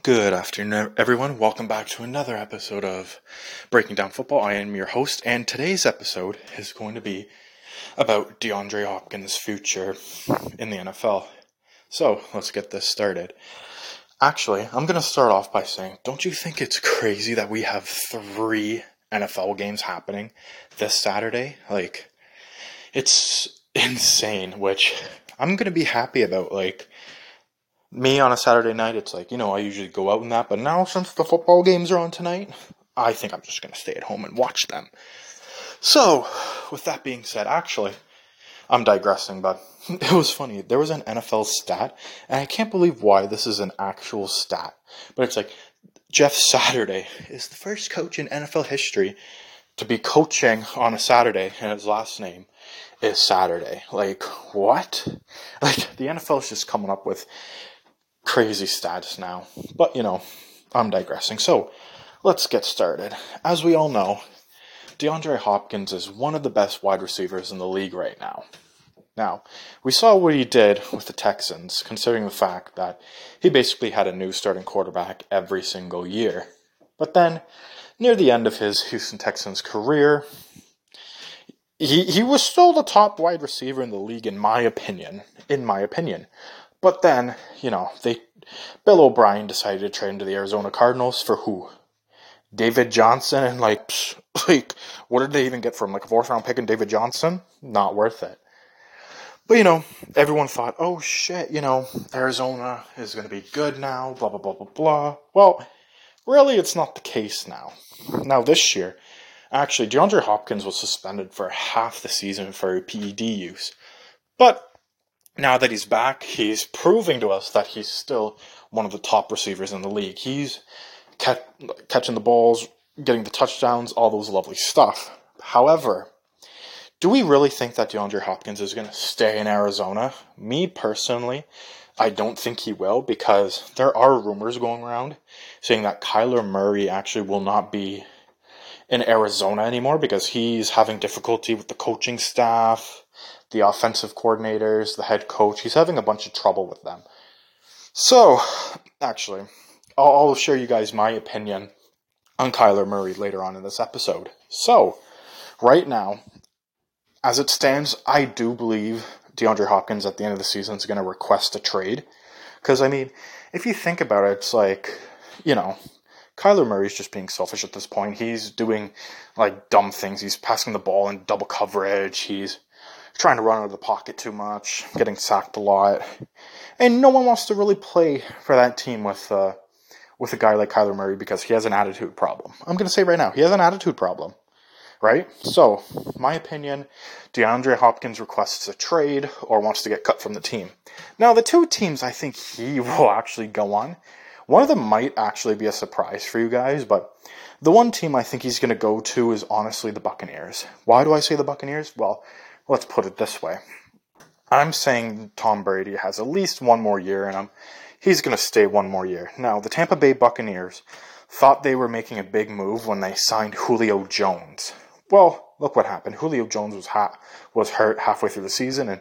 Good afternoon, everyone. Welcome back to another episode of Breaking Down Football. I am your host, and today's episode is going to be about DeAndre Hopkins' future in the NFL. So let's get this started. Actually, I'm going to start off by saying, don't you think it's crazy that we have three NFL games happening this Saturday? Like, it's insane, which I'm going to be happy about. Like, me on a Saturday night, it's like, you know, I usually go out and that, but now since the football games are on tonight, I think I'm just going to stay at home and watch them. So, with that being said, actually, I'm digressing, but it was funny. There was an NFL stat, and I can't believe why this is an actual stat, but it's like Jeff Saturday is the first coach in NFL history to be coaching on a Saturday, and his last name is Saturday. Like, what? Like, the NFL is just coming up with crazy stats now. But, you know, I'm digressing. So, let's get started. As we all know, DeAndre Hopkins is one of the best wide receivers in the league right now. Now, we saw what he did with the Texans, considering the fact that he basically had a new starting quarterback every single year. But then, near the end of his Houston Texans career, he, he was still the top wide receiver in the league, in my opinion. In my opinion. But then, you know, they Bill O'Brien decided to trade into the Arizona Cardinals for who? David Johnson and like like what did they even get from like a fourth round pick and David Johnson? Not worth it. But you know, everyone thought, oh shit, you know, Arizona is gonna be good now, blah blah blah blah blah. Well, really it's not the case now. Now this year, actually DeAndre Hopkins was suspended for half the season for PED use. But now that he's back, he's proving to us that he's still one of the top receivers in the league. He's catching the balls, getting the touchdowns, all those lovely stuff. However, do we really think that DeAndre Hopkins is going to stay in Arizona? Me personally, I don't think he will because there are rumors going around saying that Kyler Murray actually will not be in Arizona anymore because he's having difficulty with the coaching staff the offensive coordinators, the head coach. He's having a bunch of trouble with them. So, actually, I'll, I'll share you guys my opinion on Kyler Murray later on in this episode. So, right now, as it stands, I do believe DeAndre Hopkins at the end of the season is going to request a trade. Because, I mean, if you think about it, it's like, you know, Kyler Murray's just being selfish at this point. He's doing like dumb things. He's passing the ball in double coverage. He's trying to run out of the pocket too much, getting sacked a lot, and no one wants to really play for that team with uh, with a guy like Kyler Murray because he has an attitude problem. I'm going to say right now, he has an attitude problem, right? So, my opinion, DeAndre Hopkins requests a trade or wants to get cut from the team. Now, the two teams I think he will actually go on. One of them might actually be a surprise for you guys, but the one team I think he's going to go to is honestly the Buccaneers. Why do I say the Buccaneers? Well, let's put it this way. I'm saying Tom Brady has at least one more year in him. He's going to stay one more year. Now, the Tampa Bay Buccaneers thought they were making a big move when they signed Julio Jones. Well, look what happened. Julio Jones was ha- was hurt halfway through the season, and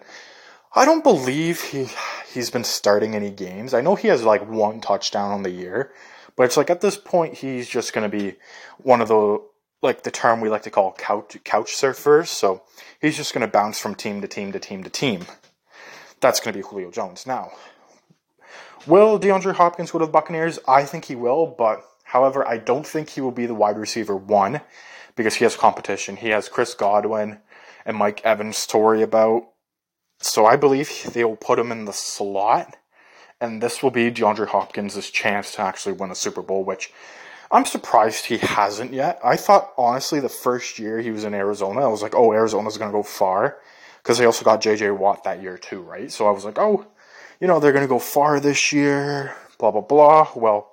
I don't believe he he's been starting any games. I know he has like one touchdown on the year, but it's like at this point he's just going to be one of the like the term we like to call couch couch surfers. So he's just going to bounce from team to team to team to team. That's going to be Julio Jones. Now, will DeAndre Hopkins go to the Buccaneers? I think he will, but however, I don't think he will be the wide receiver one because he has competition. He has Chris Godwin and Mike Evans to worry about. So I believe they will put him in the slot, and this will be DeAndre Hopkins' chance to actually win a Super Bowl, which I'm surprised he hasn't yet. I thought, honestly, the first year he was in Arizona, I was like, oh, Arizona's going to go far. Because they also got JJ Watt that year, too, right? So I was like, oh, you know, they're going to go far this year, blah, blah, blah. Well,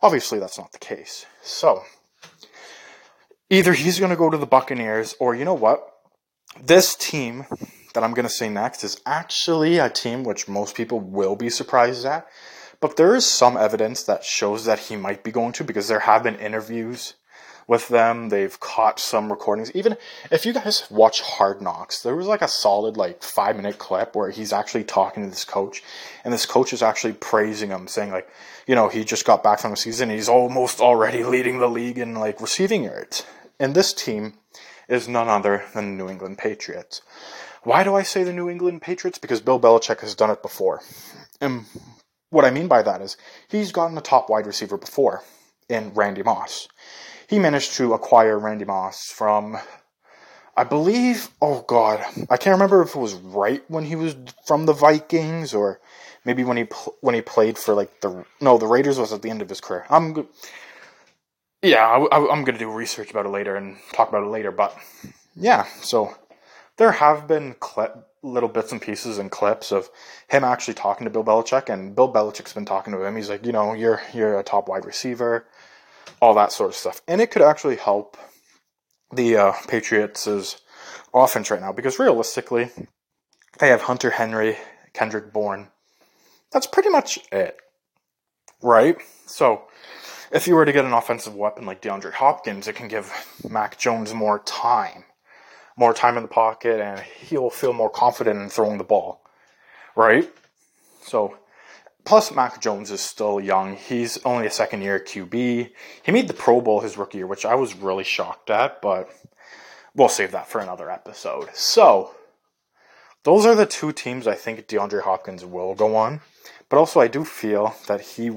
obviously, that's not the case. So, either he's going to go to the Buccaneers, or you know what? This team that I'm going to say next is actually a team which most people will be surprised at. But there is some evidence that shows that he might be going to because there have been interviews with them. They've caught some recordings. Even if you guys watch Hard Knocks, there was like a solid like five minute clip where he's actually talking to this coach, and this coach is actually praising him, saying like, you know, he just got back from the season. He's almost already leading the league in like receiving yards. And this team is none other than the New England Patriots. Why do I say the New England Patriots? Because Bill Belichick has done it before. And what I mean by that is he's gotten a top wide receiver before in Randy Moss. He managed to acquire Randy Moss from, I believe, oh God, I can't remember if it was right when he was from the Vikings or maybe when he when he played for like the no the Raiders was at the end of his career. I'm yeah, I, am to do research about it later and talk about it later. But yeah, so there have been little bits and pieces and clips of him actually talking to Bill Belichick, and Bill Belichick's been talking to him. He's like, you know, you're you're a top wide receiver, all that sort of stuff, and it could actually help the uh, Patriots' offense right now because realistically, they have Hunter Henry, Kendrick Bourne. That's pretty much it, right? So if you were to get an offensive weapon like DeAndre Hopkins, it can give Mac Jones more time, more time in the pocket, and he'll feel more confident in throwing the ball, right? So, plus Mac Jones is still young. He's only a second year QB. He made the Pro Bowl his rookie year, which I was really shocked at, but we'll save that for another episode. So, those are the two teams I think DeAndre Hopkins will go on. But also, I do feel that he,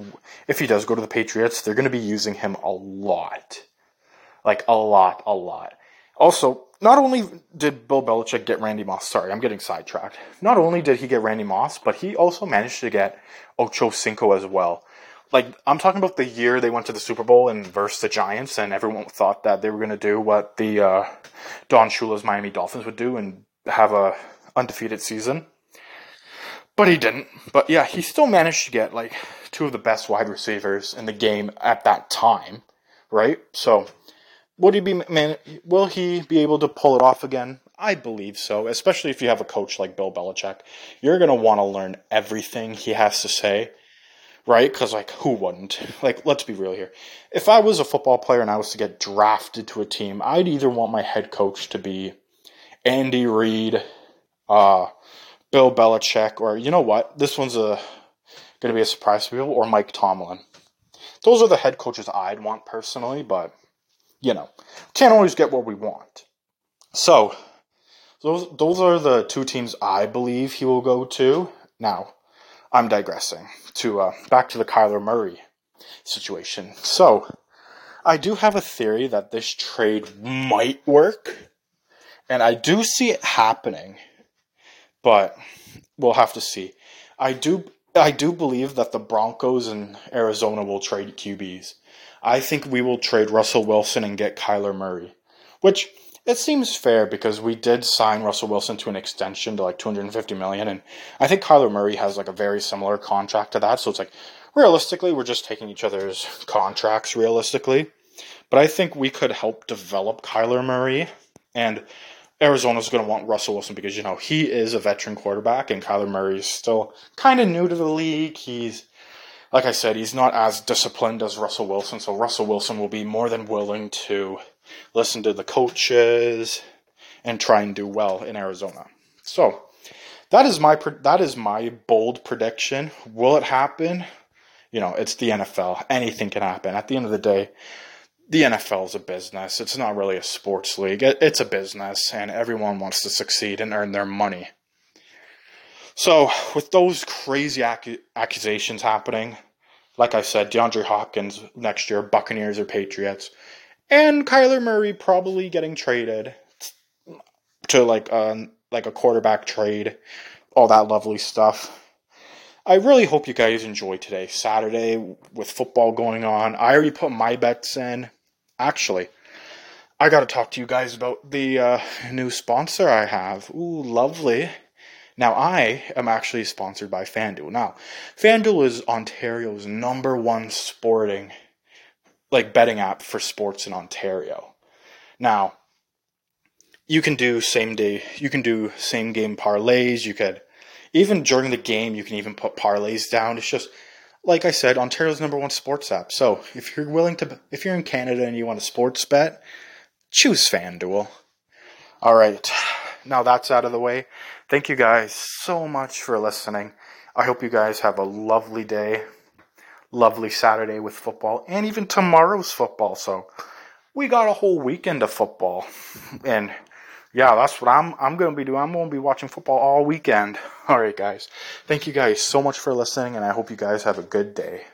if he does go to the Patriots, they're going to be using him a lot. Like, a lot, a lot. Also, not only did Bill Belichick get Randy Moss, sorry, I'm getting sidetracked. Not only did he get Randy Moss, but he also managed to get Ocho Cinco as well. Like, I'm talking about the year they went to the Super Bowl and versed the Giants, and everyone thought that they were going to do what the uh, Don Shula's Miami Dolphins would do and have a undefeated season. But he didn't. But yeah, he still managed to get like two of the best wide receivers in the game at that time, right? So, would he be man? Will he be able to pull it off again? I believe so, especially if you have a coach like Bill Belichick. You're gonna want to learn everything he has to say, right? Because like, who wouldn't? Like, let's be real here. If I was a football player and I was to get drafted to a team, I'd either want my head coach to be Andy Reid, uh, Bill Belichick, or you know what? This one's a going to be a surprise to people, or Mike Tomlin. Those are the head coaches I'd want personally, but you know, can't always get what we want. So, those those are the two teams I believe he will go to. Now, I'm digressing to uh, back to the Kyler Murray situation. So, I do have a theory that this trade might work, and I do see it happening but we'll have to see. I do I do believe that the Broncos and Arizona will trade QBs. I think we will trade Russell Wilson and get Kyler Murray, which it seems fair because we did sign Russell Wilson to an extension to like 250 million and I think Kyler Murray has like a very similar contract to that so it's like realistically we're just taking each other's contracts realistically but I think we could help develop Kyler Murray and Arizona's going to want Russell Wilson because, you know, he is a veteran quarterback and Kyler Murray is still kind of new to the league. He's, like I said, he's not as disciplined as Russell Wilson. So Russell Wilson will be more than willing to listen to the coaches and try and do well in Arizona. So that is my that is my bold prediction. Will it happen? You know, it's the NFL. Anything can happen. At the end of the day, the NFL is a business. It's not really a sports league. It's a business, and everyone wants to succeed and earn their money. So, with those crazy ac- accusations happening, like I said, DeAndre Hopkins next year, Buccaneers or Patriots, and Kyler Murray probably getting traded to like a, like a quarterback trade, all that lovely stuff. I really hope you guys enjoyed today, Saturday, with football going on. I already put my bets in. Actually, I got to talk to you guys about the uh, new sponsor I have. Ooh, lovely. Now, I am actually sponsored by FanDuel. Now, FanDuel is Ontario's number one sporting, like betting app for sports in Ontario. Now, you can do same day, you can do same game parlays. You could, even during the game, you can even put parlays down. It's just like I said, Ontario's number one sports app. So if you're willing to, if you're in Canada and you want a sports bet, choose FanDuel. All right, now that's out of the way. Thank you guys so much for listening. I hope you guys have a lovely day, lovely Saturday with football, and even tomorrow's football. So we got a whole weekend of football, and yeah, that's what I'm I'm gonna be doing. I'm gonna be watching football all weekend. All right, guys. Thank you guys so much for listening, and I hope you guys have a good day.